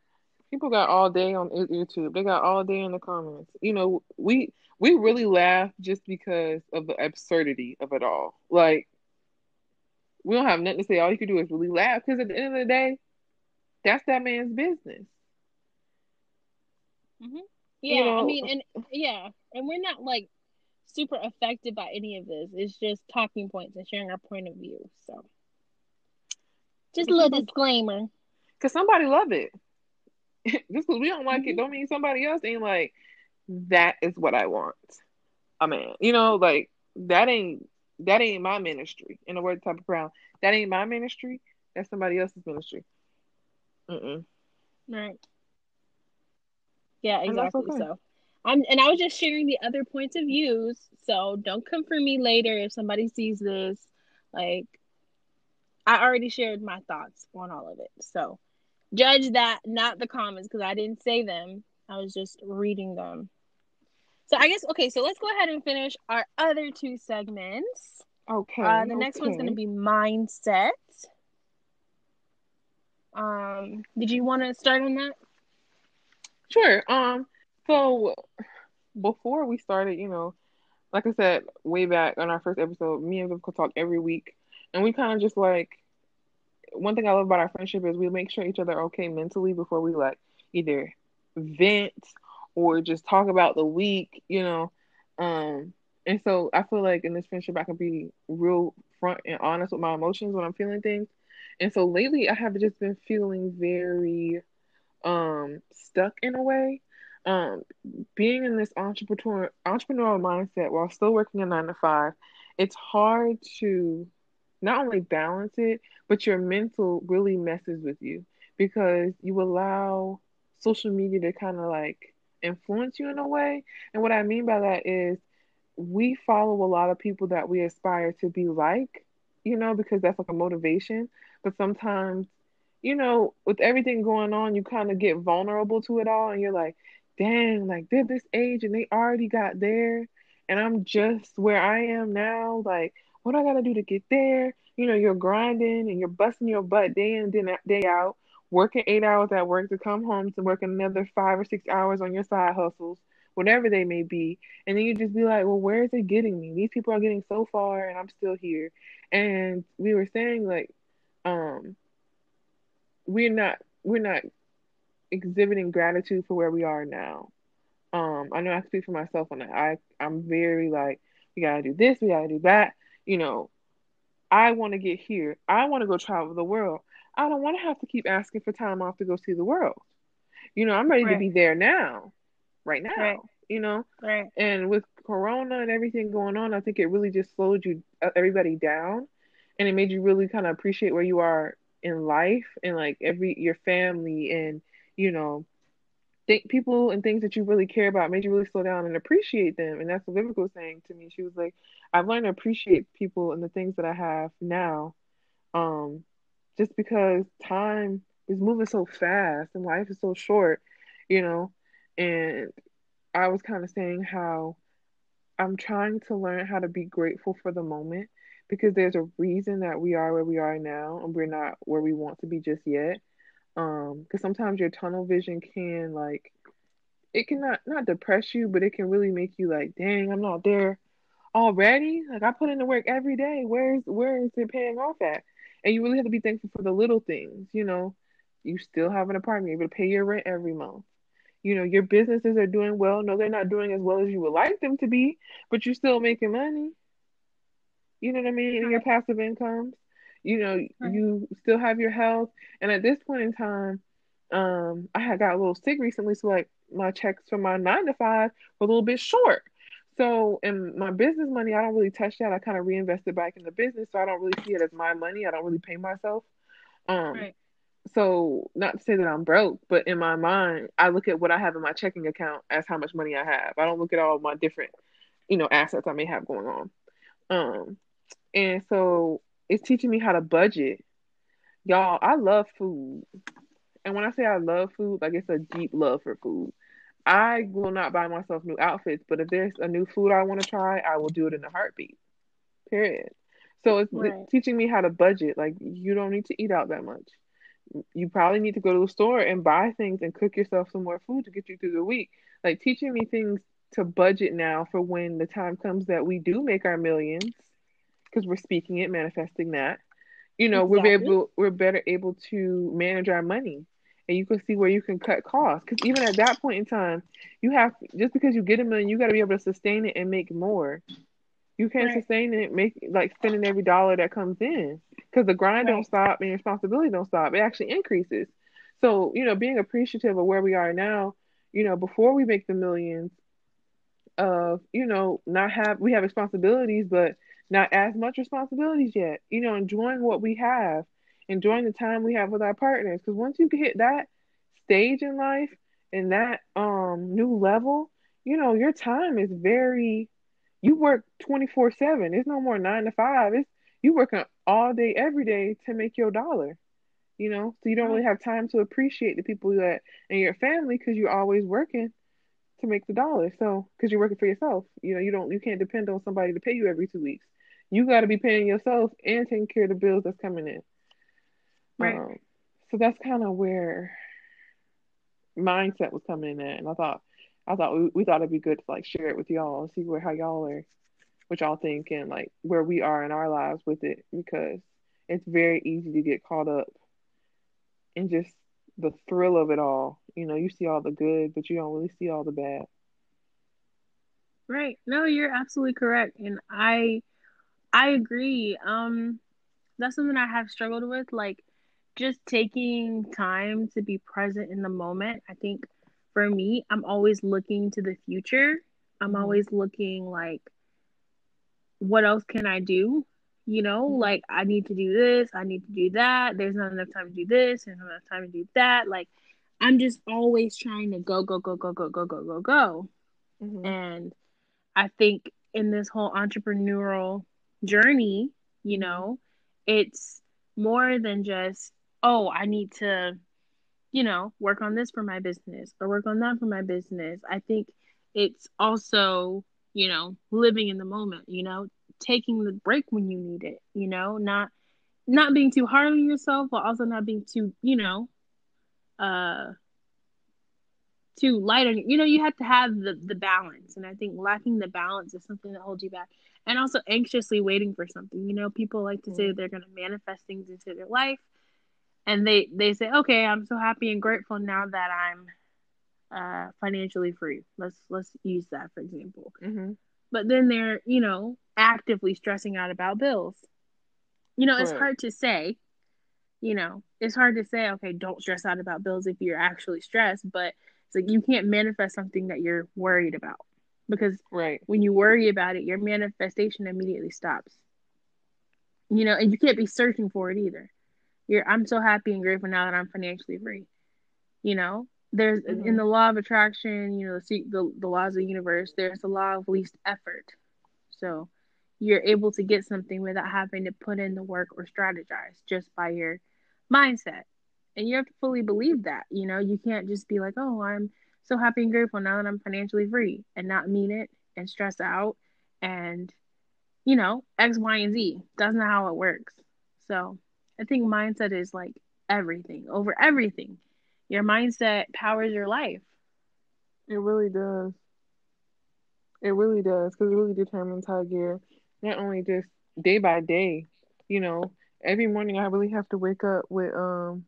people got all day on YouTube. They got all day in the comments. You know, we we really laugh just because of the absurdity of it all. Like we don't have nothing to say. All you can do is really laugh because at the end of the day, that's that man's business. Mm-hmm. Yeah, you know, I mean, and yeah, and we're not like super affected by any of this. It's just talking points and sharing our point of view. So, just a little disclaimer. Cause somebody love it. just because we don't like mm-hmm. it, don't mean somebody else ain't like. That is what I want. A man, you know, like that ain't that ain't my ministry. In the word type of crown, that ain't my ministry. That's somebody else's ministry. Mm-mm. Right. Yeah, exactly. Okay. So, I'm and I was just sharing the other points of views. So don't come for me later if somebody sees this. Like, I already shared my thoughts on all of it. So judge that, not the comments, because I didn't say them. I was just reading them. So I guess okay. So let's go ahead and finish our other two segments. Okay. Uh, the next one's going to be mindset. Um, did you want to start on that? Sure. Um, so before we started, you know, like I said way back on our first episode, me and Viv could talk every week, and we kind of just like one thing I love about our friendship is we make sure each other okay mentally before we like either vent or just talk about the week, you know. Um, and so I feel like in this friendship I can be real front and honest with my emotions when I'm feeling things. And so lately I have just been feeling very um stuck in a way. Um being in this entrepreneur entrepreneurial mindset while still working a 9 to 5, it's hard to not only balance it, but your mental really messes with you because you allow social media to kind of like influence you in a way. And what I mean by that is we follow a lot of people that we aspire to be like, you know, because that's like a motivation. But sometimes, you know, with everything going on, you kind of get vulnerable to it all and you're like, dang, like they're this age and they already got there and I'm just where I am now. Like, what I gotta do to get there? You know, you're grinding and you're busting your butt day in day out, working eight hours at work to come home to work another five or six hours on your side hustles, whatever they may be. And then you just be like, well, where is it getting me? These people are getting so far and I'm still here. And we were saying like, um, we're not we're not exhibiting gratitude for where we are now. Um, I know I speak for myself on that. I I'm very like, we gotta do this, we gotta do that you know, I want to get here. I want to go travel the world. I don't want to have to keep asking for time off to go see the world. You know, I'm ready right. to be there now, right now. Right. You know, right. And with Corona and everything going on, I think it really just slowed you uh, everybody down, and it made you really kind of appreciate where you are in life and like every your family and you know think people and things that you really care about made you really slow down and appreciate them. And that's what Vivica was saying to me. She was like, I've learned to appreciate people and the things that I have now. Um, just because time is moving so fast and life is so short, you know. And I was kind of saying how I'm trying to learn how to be grateful for the moment because there's a reason that we are where we are now and we're not where we want to be just yet. Um because sometimes your tunnel vision can like it can not not depress you but it can really make you like dang i'm not there already. Like i put in the work every day. Where's where is it paying off at? And you really have to be thankful for the little things you know. You still have an apartment. You're able to pay your rent every month. You know your businesses are doing well. No they're not doing as well as you would like them to be but you're still making money you know what i mean? In your passive incomes. You know right. you still have your health. And at this point in time um i had got a little sick recently so like my checks from my nine to five were a little bit short. So in my business money i don't really touch that. I kind of reinvested back in the business so i don't really see it as my money. I don't really pay myself. Um right. so not to say that i'm broke but in my mind i look at what i have in my checking account as how much money i have. I don't look at all my different you know assets i may have going on. Um and so it's teaching me how to budget. Y'all, I love food. And when I say I love food, like it's a deep love for food. I will not buy myself new outfits, but if there's a new food I want to try, I will do it in a heartbeat. Period. So it's right. teaching me how to budget. Like you don't need to eat out that much. You probably need to go to the store and buy things and cook yourself some more food to get you through the week. Like teaching me things to budget now for when the time comes that we do make our millions because we're speaking it, manifesting that. you know, exactly. we're able we're better able to manage our money. And you can see where you can cut costs. Because even at that point in time, you have just because you get a million, you got to be able to sustain it and make more. You can't right. sustain it, make like spending every dollar that comes in because the grind right. don't stop and your responsibility don't stop. It actually increases. So you know, being appreciative of where we are now, you know, before we make the millions, of you know not have we have responsibilities, but not as much responsibilities yet. You know, enjoying what we have, enjoying the time we have with our partners. Because once you hit that stage in life and that um new level, you know, your time is very you work 24 7 it's no more nine to five it's you working all day every day to make your dollar you know so you don't really have time to appreciate the people that and your family because you're always working to make the dollar so because you're working for yourself you know you don't you can't depend on somebody to pay you every two weeks you got to be paying yourself and taking care of the bills that's coming in right um, so that's kind of where mindset was coming in at and i thought I thought we, we thought it'd be good to like share it with y'all and see where how y'all are, what y'all think and like where we are in our lives with it because it's very easy to get caught up in just the thrill of it all. You know, you see all the good, but you don't really see all the bad. Right. No, you're absolutely correct. And I I agree. Um that's something I have struggled with like just taking time to be present in the moment. I think for me, I'm always looking to the future. I'm mm-hmm. always looking like, what else can I do? You know, mm-hmm. like I need to do this, I need to do that. There's not enough time to do this, there's not enough time to do that. Like, I'm just always trying to go, go, go, go, go, go, go, go, go. Mm-hmm. And I think in this whole entrepreneurial journey, you know, it's more than just, oh, I need to you know, work on this for my business or work on that for my business. I think it's also, you know, living in the moment, you know, taking the break when you need it, you know, not not being too hard on yourself, but also not being too, you know, uh too light on you know, you have to have the the balance. And I think lacking the balance is something that holds you back. And also anxiously waiting for something. You know, people like to say they're gonna manifest things into their life and they they say okay i'm so happy and grateful now that i'm uh financially free. Let's let's use that for example. Mm-hmm. but then they're you know actively stressing out about bills. You know it's hard to say you know? It's hard to say okay don't stress out about bills if you're actually stressed but it's like you can't manifest something that you're worried about because right when you worry about it your manifestation immediately stops you know and you can't be searching for it either you're I'm so happy and grateful now that I'm financially free. You know, there's mm-hmm. in the law of attraction, you know, the, the the laws of the universe, there's the law of least effort. So you're able to get something without having to put in the work or strategize just by your mindset. And you have to fully believe that. You know, you can't just be like, oh, I'm so happy and grateful now that I'm financially free and not mean it and stress out and, you know, X, Y, and Z. That's not how it works. So I think mindset is like everything over everything. Your mindset powers your life. It really does. It really does because it really determines how you're not only just day by day, you know, every morning I really have to wake up with um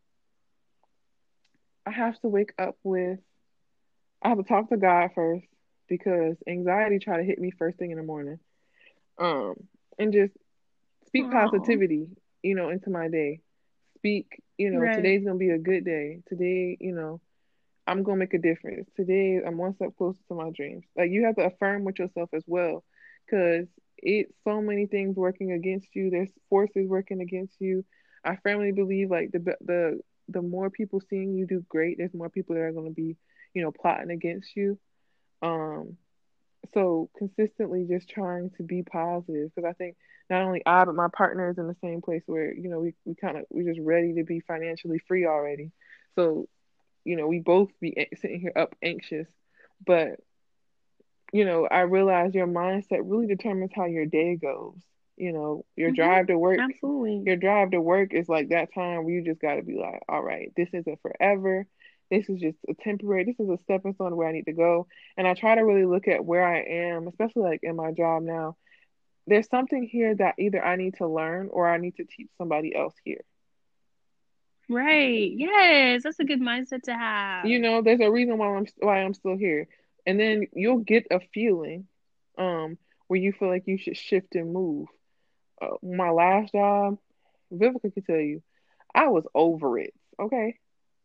I have to wake up with I have to talk to God first because anxiety try to hit me first thing in the morning. Um and just speak positivity you know, into my day. Speak, you know, right. today's gonna be a good day. Today, you know, I'm gonna make a difference. Today, I'm one step closer to my dreams. Like you have to affirm with yourself as well, because it's so many things working against you. There's forces working against you. I firmly believe like the the the more people seeing you do great, there's more people that are gonna be, you know, plotting against you. Um, so consistently just trying to be positive because I think not only I but my partner is in the same place where you know we, we kind of we're just ready to be financially free already. So you know we both be sitting here up anxious, but you know I realize your mindset really determines how your day goes. You know your mm-hmm. drive to work. Absolutely. Your drive to work is like that time where you just got to be like, all right, this isn't forever this is just a temporary this is a stepping stone where i need to go and i try to really look at where i am especially like in my job now there's something here that either I need to learn or I need to teach somebody else here. Right. Yes, that's a good mindset to have. You know, there's a reason why I'm why I'm still here. And then you'll get a feeling um where you feel like you should shift and move. Uh, my last job, Vivica can tell you, I was over it. Okay,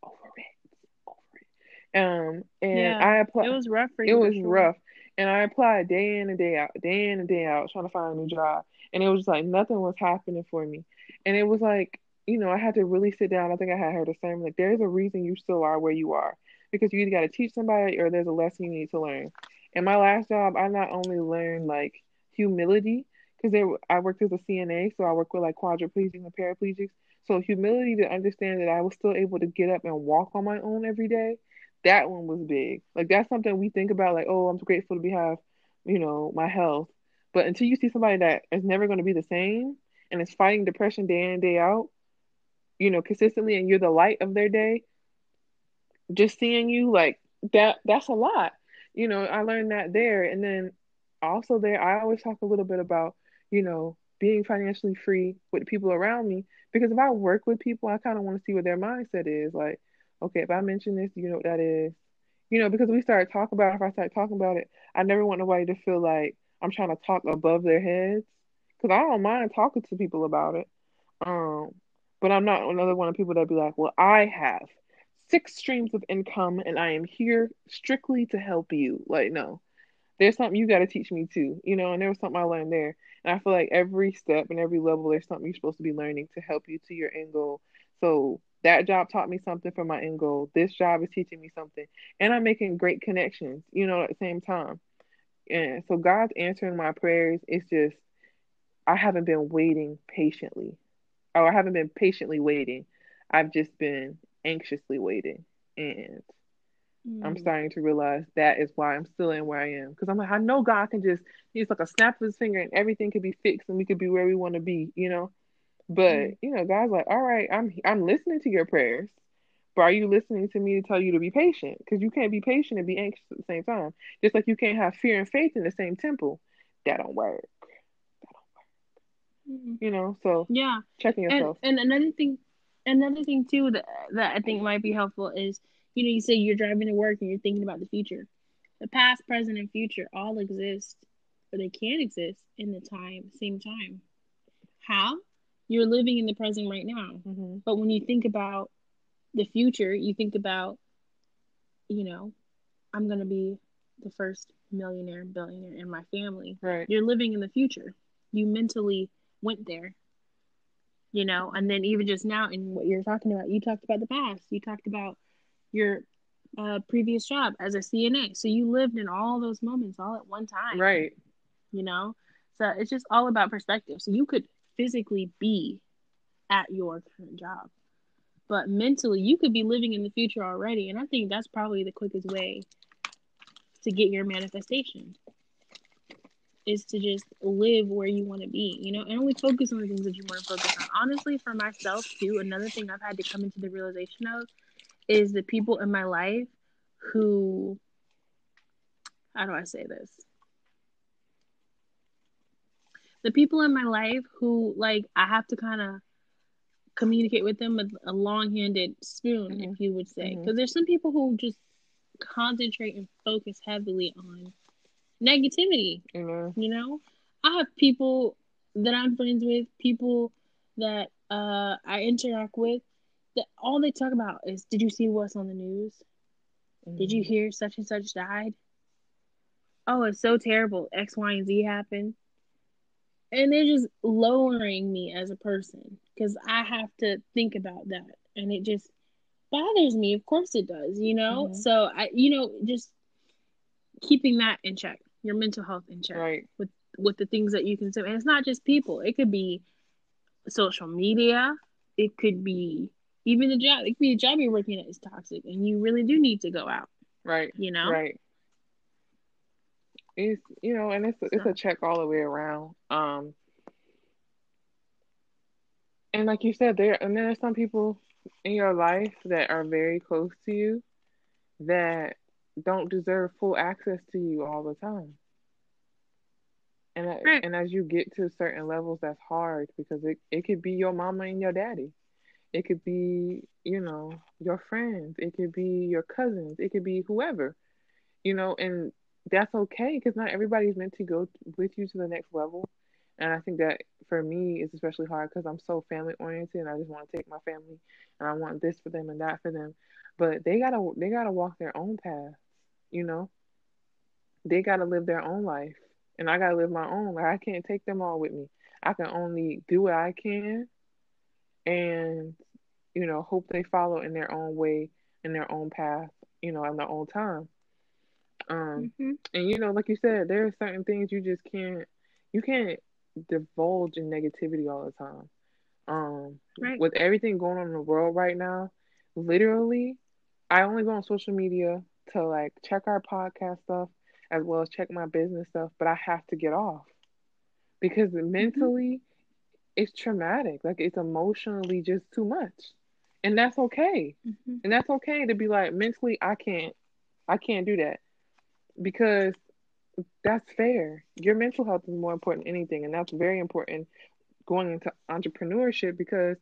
over it, over it. Um, and Yeah, I applied. It was rough for It you for was sure. rough. And I applied day in and day out, day in and day out, trying to find a new job. And it was just like nothing was happening for me. And it was like, you know, I had to really sit down. I think I had heard the same, like, there's a reason you still are where you are. Because you either got to teach somebody or there's a lesson you need to learn. In my last job, I not only learned like humility, because there I worked as a CNA, so I work with like quadriplegics and paraplegics. So humility to understand that I was still able to get up and walk on my own every day that one was big. Like that's something we think about, like, oh, I'm grateful to be have, you know, my health. But until you see somebody that is never going to be the same and is fighting depression day in and day out, you know, consistently, and you're the light of their day, just seeing you like that, that's a lot. You know, I learned that there, and then also there, I always talk a little bit about, you know, being financially free with people around me because if I work with people, I kind of want to see what their mindset is. Like, okay, if I mention this, you know what that is. You know, because we start talking about it, if I start talking about it, I never want nobody to feel like I'm trying to talk above their heads. Because I don't mind talking to people about it. Um, but I'm not another one of people that be like, well, I have six streams of income and I am here strictly to help you. Like, no, there's something you got to teach me too, you know, and there was something I learned there. And I feel like every step and every level, there's something you're supposed to be learning to help you to your end goal. So that job taught me something for my end goal. This job is teaching me something. And I'm making great connections, you know, at the same time. And so God's answering my prayers. It's just, I haven't been waiting patiently. Or I haven't been patiently waiting. I've just been anxiously waiting. And I'm Mm. starting to realize that is why I'm still in where I am. Because I'm like, I know God can just, he's like a snap of his finger and everything could be fixed and we could be where we want to be, you know? But, Mm. you know, God's like, all right, I'm I'm listening to your prayers. But are you listening to me to tell you to be patient? Because you can't be patient and be anxious at the same time. Just like you can't have fear and faith in the same temple. That don't work. Mm. You know, so Yeah. checking yourself. and another thing another thing too that that I think might be helpful is you know you say you're driving to work and you're thinking about the future. The past, present, and future all exist, but they can't exist in the time same time. How? You're living in the present right now. hmm But when you think about the future, you think about, you know, I'm gonna be the first millionaire, billionaire in my family. Right. You're living in the future. You mentally went there you know and then even just now in what you're talking about you talked about the past you talked about your uh, previous job as a cna so you lived in all those moments all at one time Right. you know so it's just all about perspective so you could physically be at your current job but mentally you could be living in the future already and i think that's probably the quickest way to get your manifestation is to just live where you want to be, you know, and only focus on the things that you want to focus on. Honestly, for myself too, another thing I've had to come into the realization of is the people in my life who, how do I say this? The people in my life who, like, I have to kind of communicate with them with a long-handed spoon, Mhm. if you would say, because there's some people who just concentrate and focus heavily on negativity You know. you know? I have people that i'm friends with people that uh i interact with that all they talk about is did you see what's on the news? Did you Mhm. hear such and such died? Oh it's so terrible. X y and z happened and they're just lowering me as a person because i have to think about that and it just bothers me of course it does you know Mhm. so i you know just keeping that in check your mental health in check Right. with with the things that you consume. And it's not just people. It could be social media. It could be even the job. It could be a job you're working at is toxic, and you really do need to go out. Right. You know. Right. It's you know, and it's it's a check all the way around. Um, and like you said, there and there are some people in your life that are very close to you that don't deserve full access to you all the time. And Right. and as you get to certain levels, that's hard because it, it could be your mama and your daddy. It could be, you know, your friends. It could be your cousins. It could be whoever, you know, and that's okay because not everybody's meant to go with you to the next level. And I think that for me, it's especially hard because I'm so family oriented and I just want to take my family and I want this for them and that for them. But they gotta they gotta walk their own path, you know. They gotta live their own life, and I gotta live my own. Like I can't take them all with me. I can only do what I can, and you know, hope they follow in their own way, in their own path, you know, in their own time. Um, hmm and you know, like you said, there are certain things you just can't, you can't divulge in negativity all the time. Um, Right. with everything going on in the world right now, literally, I only go on social media to like check our podcast stuff as well as check my business stuff, but I have to get off because hmm mentally it's traumatic. Like it's emotionally just too much. And that's okay. hmm And that's okay to be like mentally I can't I can't do that because that's fair. Your mental health is more important than anything and that's very important going into entrepreneurship because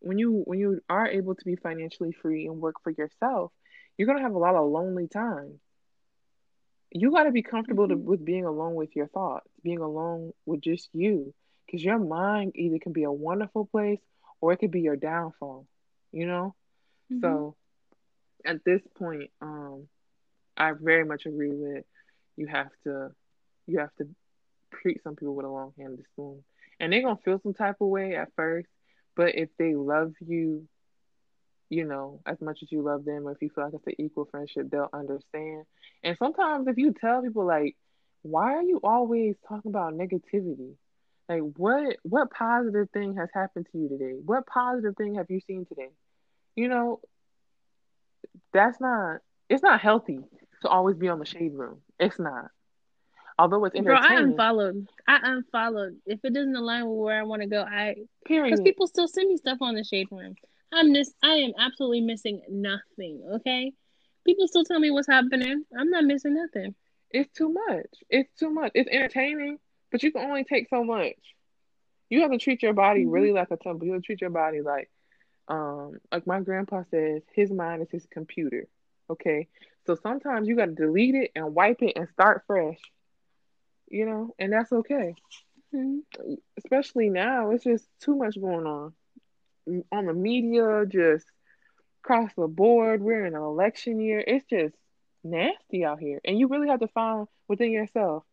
when you when you are able to be financially free and work for yourself, you're gonna have a lot of lonely time. You got to be comfortable to, hmm with being alone with your thoughts, being alone with just you, because your mind either can be a wonderful place or it could be your downfall. You know. hmm So at this point, um, I very much agree with you have to you have to treat some people with a long handed spoon, and they're gonna feel some type of way at first, but if they love you you know, as much as you love them, or if you feel like it's an equal friendship, they'll understand. And sometimes if you tell people like, why are you always talking about negativity? Like what what positive thing has happened to you today? What positive thing have you seen today? You know, that's not it's not healthy to always be on the shade room. It's not. Although it's Bro, I unfollowed. I unfollowed. If it doesn't align with where I want to go, I because people still send me stuff on the shade room. I'm just I am absolutely missing nothing. Okay, people still tell me what's happening. I'm not missing nothing. It's too much. It's too much. It's entertaining, but you can only take so much. You have to treat your body hmm really like a temple. You have to treat your body like um like my grandpa says his mind is his computer okay. So sometimes you got to delete it and wipe it and start fresh. You know and that's okay. Hmm especially now it's just too much going on. On the media just across the board we're in an election year. It's just nasty out here. And you really have to find within yourself.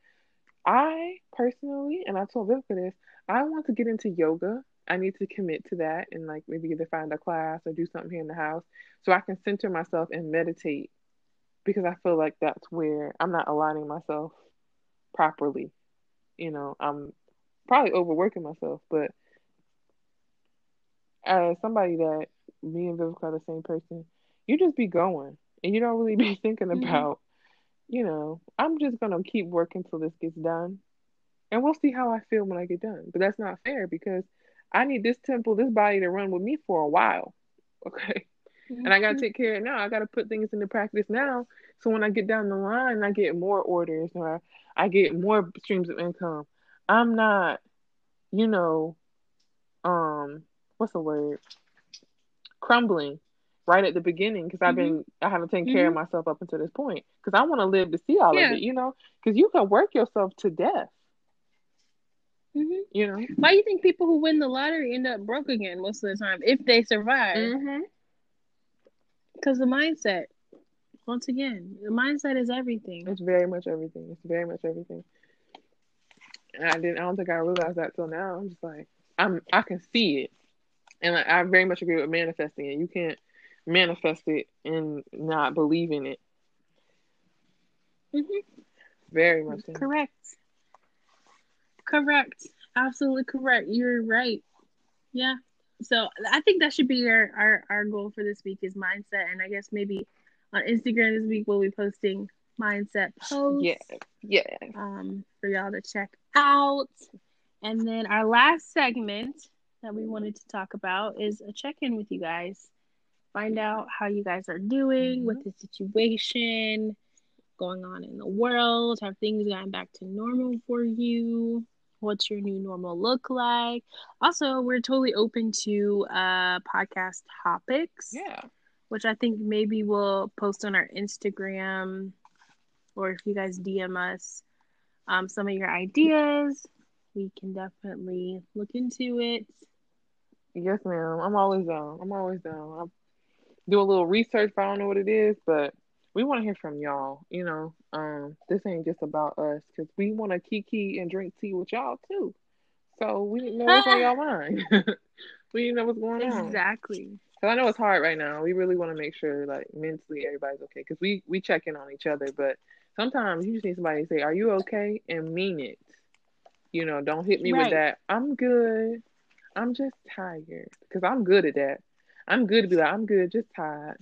I personally, and I told Vic for this, I want to get into yoga. I need to commit to that and like maybe either find a class or do something here in the house so I can center myself and meditate because I feel like that's where I'm not aligning myself properly. You know, I'm probably overworking myself, but as somebody that me and Vivica are the same person, you just be going and you don't really be thinking hmm about, you know, I'm just gonna keep working till this gets done and we'll see how I feel when I get done. But that's not fair because I need this temple, this body to run with me for a while. Okay. And I gotta hmm take care of it now. I gotta put things into practice now. So when I get down the line, I get more orders or I get more streams of income. I'm not, you know, um, what's the word? Crumbling right at the beginning because I've been I haven't taken care of hmm myself up until this point because I want to live to see all of it, you know, because you can work yourself to death, hmm you know. Why do you think people who win the lottery end up broke again most of the time if they survive? Mm-hmm. Because the mindset. Once again, the mindset is everything. It's very much everything. It's very much everything. And I didn't. I don't think I realized that till now. I'm just like, I'm. I can see it, and like, I very much agree with manifesting it. You can't manifest it and not believe in it. hmm Very much. Correct. Correct. Absolutely correct. You're right. Yeah. So I think that should be our, our, our goal for this week is mindset. And I guess maybe on Instagram this week we'll be posting mindset posts Yeah. Yeah. um, for y'all to check out. And then our last segment that we wanted to talk about is a check in with you guys. Find out how you guys are doing Mhm. with the situation. going on in the world? Have things gotten back to normal for you? What's your new normal look like? Also, we're totally open to uh podcast topics. Yeah. Which I think maybe we'll post on our Instagram or if you guys DM us um, some of your ideas, we can definitely look into it. Yes, ma'am. I'm always down. I'm always down. I do a little research if I don't know what it is, but we want to hear from y'all. You know, um, this ain't just about us because we want to kiki and drink tea with y'all too. So we didn't know what's on y'all mind. we didn't know what's going on. Exactly. Cause I know it's hard right now. We really want to make sure, like, mentally everybody's okay. Cause we we check in on each other, but sometimes you just need somebody to say, "Are you okay?" and mean it. You know, don't hit me right. with that. I'm good. I'm just tired because I'm good at that. I'm good to be like, I'm good, just tired.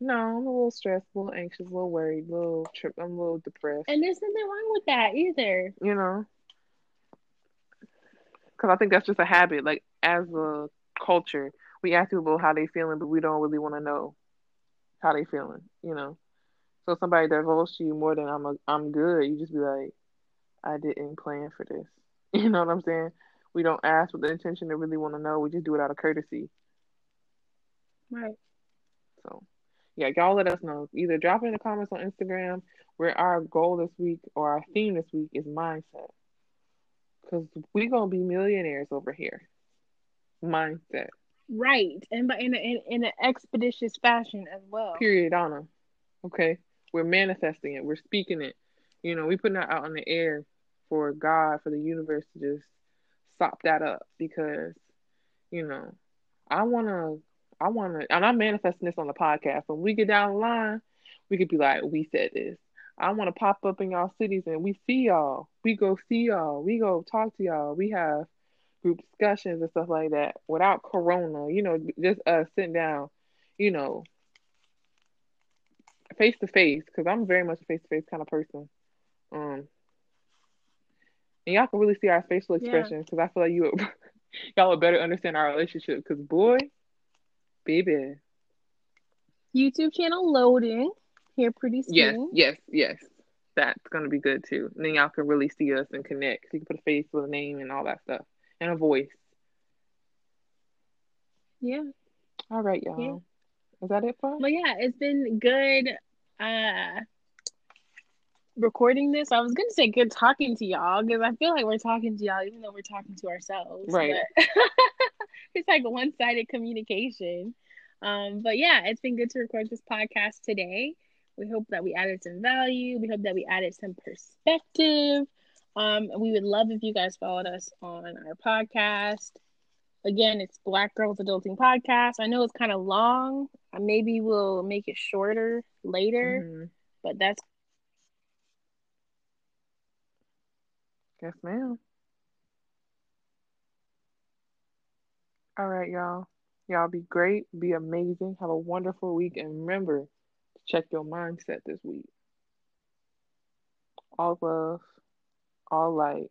No, I'm a little stressed, a little anxious, a little worried, a little trip. I'm a little depressed. And there's nothing wrong with that either. You know, because I think that's just a habit. Like as a culture, we ask people how they feeling, but we don't really want to know how they feeling. You know. So somebody divulges to you more than I'm a, I'm good, you just be like, I didn't plan for this. You know what I'm saying? We don't ask with the intention to really want to know. We just do it out of courtesy. Right. Yeah, y'all let us know. Either drop it in the comments on Instagram where our goal this week or our theme this week is mindset. Because we going to be millionaires over here. Mindset. Right. And but in, a, in, in an expeditious fashion as well. Period, Anna. Okay. We're manifesting it. We're speaking it. You know, we putting that out in the air for God, for the universe to just stop that up because, you know, I wanna I wanna and I'm manifesting this on the podcast. When we get down the line, we could be like, we said this. I want to pop up in y'all cities and we see y'all. We go see y'all. We go talk to y'all. We have group discussions and stuff like that without corona, you know, just us sitting down, you know, face to face because I'm very much a face to face kind of person. Um, and y'all can really see our facial expressions because yeah. I feel like you y'all would better understand our relationship. Because boy, baby, YouTube channel loading here pretty soon. Yes, yes, yes. That's gonna be good too. And then y'all can really see us and connect. So you can put a face with a name and all that stuff and a voice. Yeah. All right, y'all. Yeah. Is that it for? Well, yeah, it's been good uh recording this. I was gonna say good talking to y'all because I feel like we're talking to y'all even though we're talking to ourselves. Right. it's like one sided communication. Um, but yeah, it's been good to record this podcast today. We hope that we added some value. We hope that we added some perspective. Um, we would love if you guys followed us on our podcast. Again, it's Black Girls Adulting Podcast. I know it's kind of long. Maybe we'll make it shorter later, mm-hmm. but that's. Yes, ma'am. All right, y'all. Y'all be great, be amazing, have a wonderful week, and remember to check your mindset this week. All love, all light.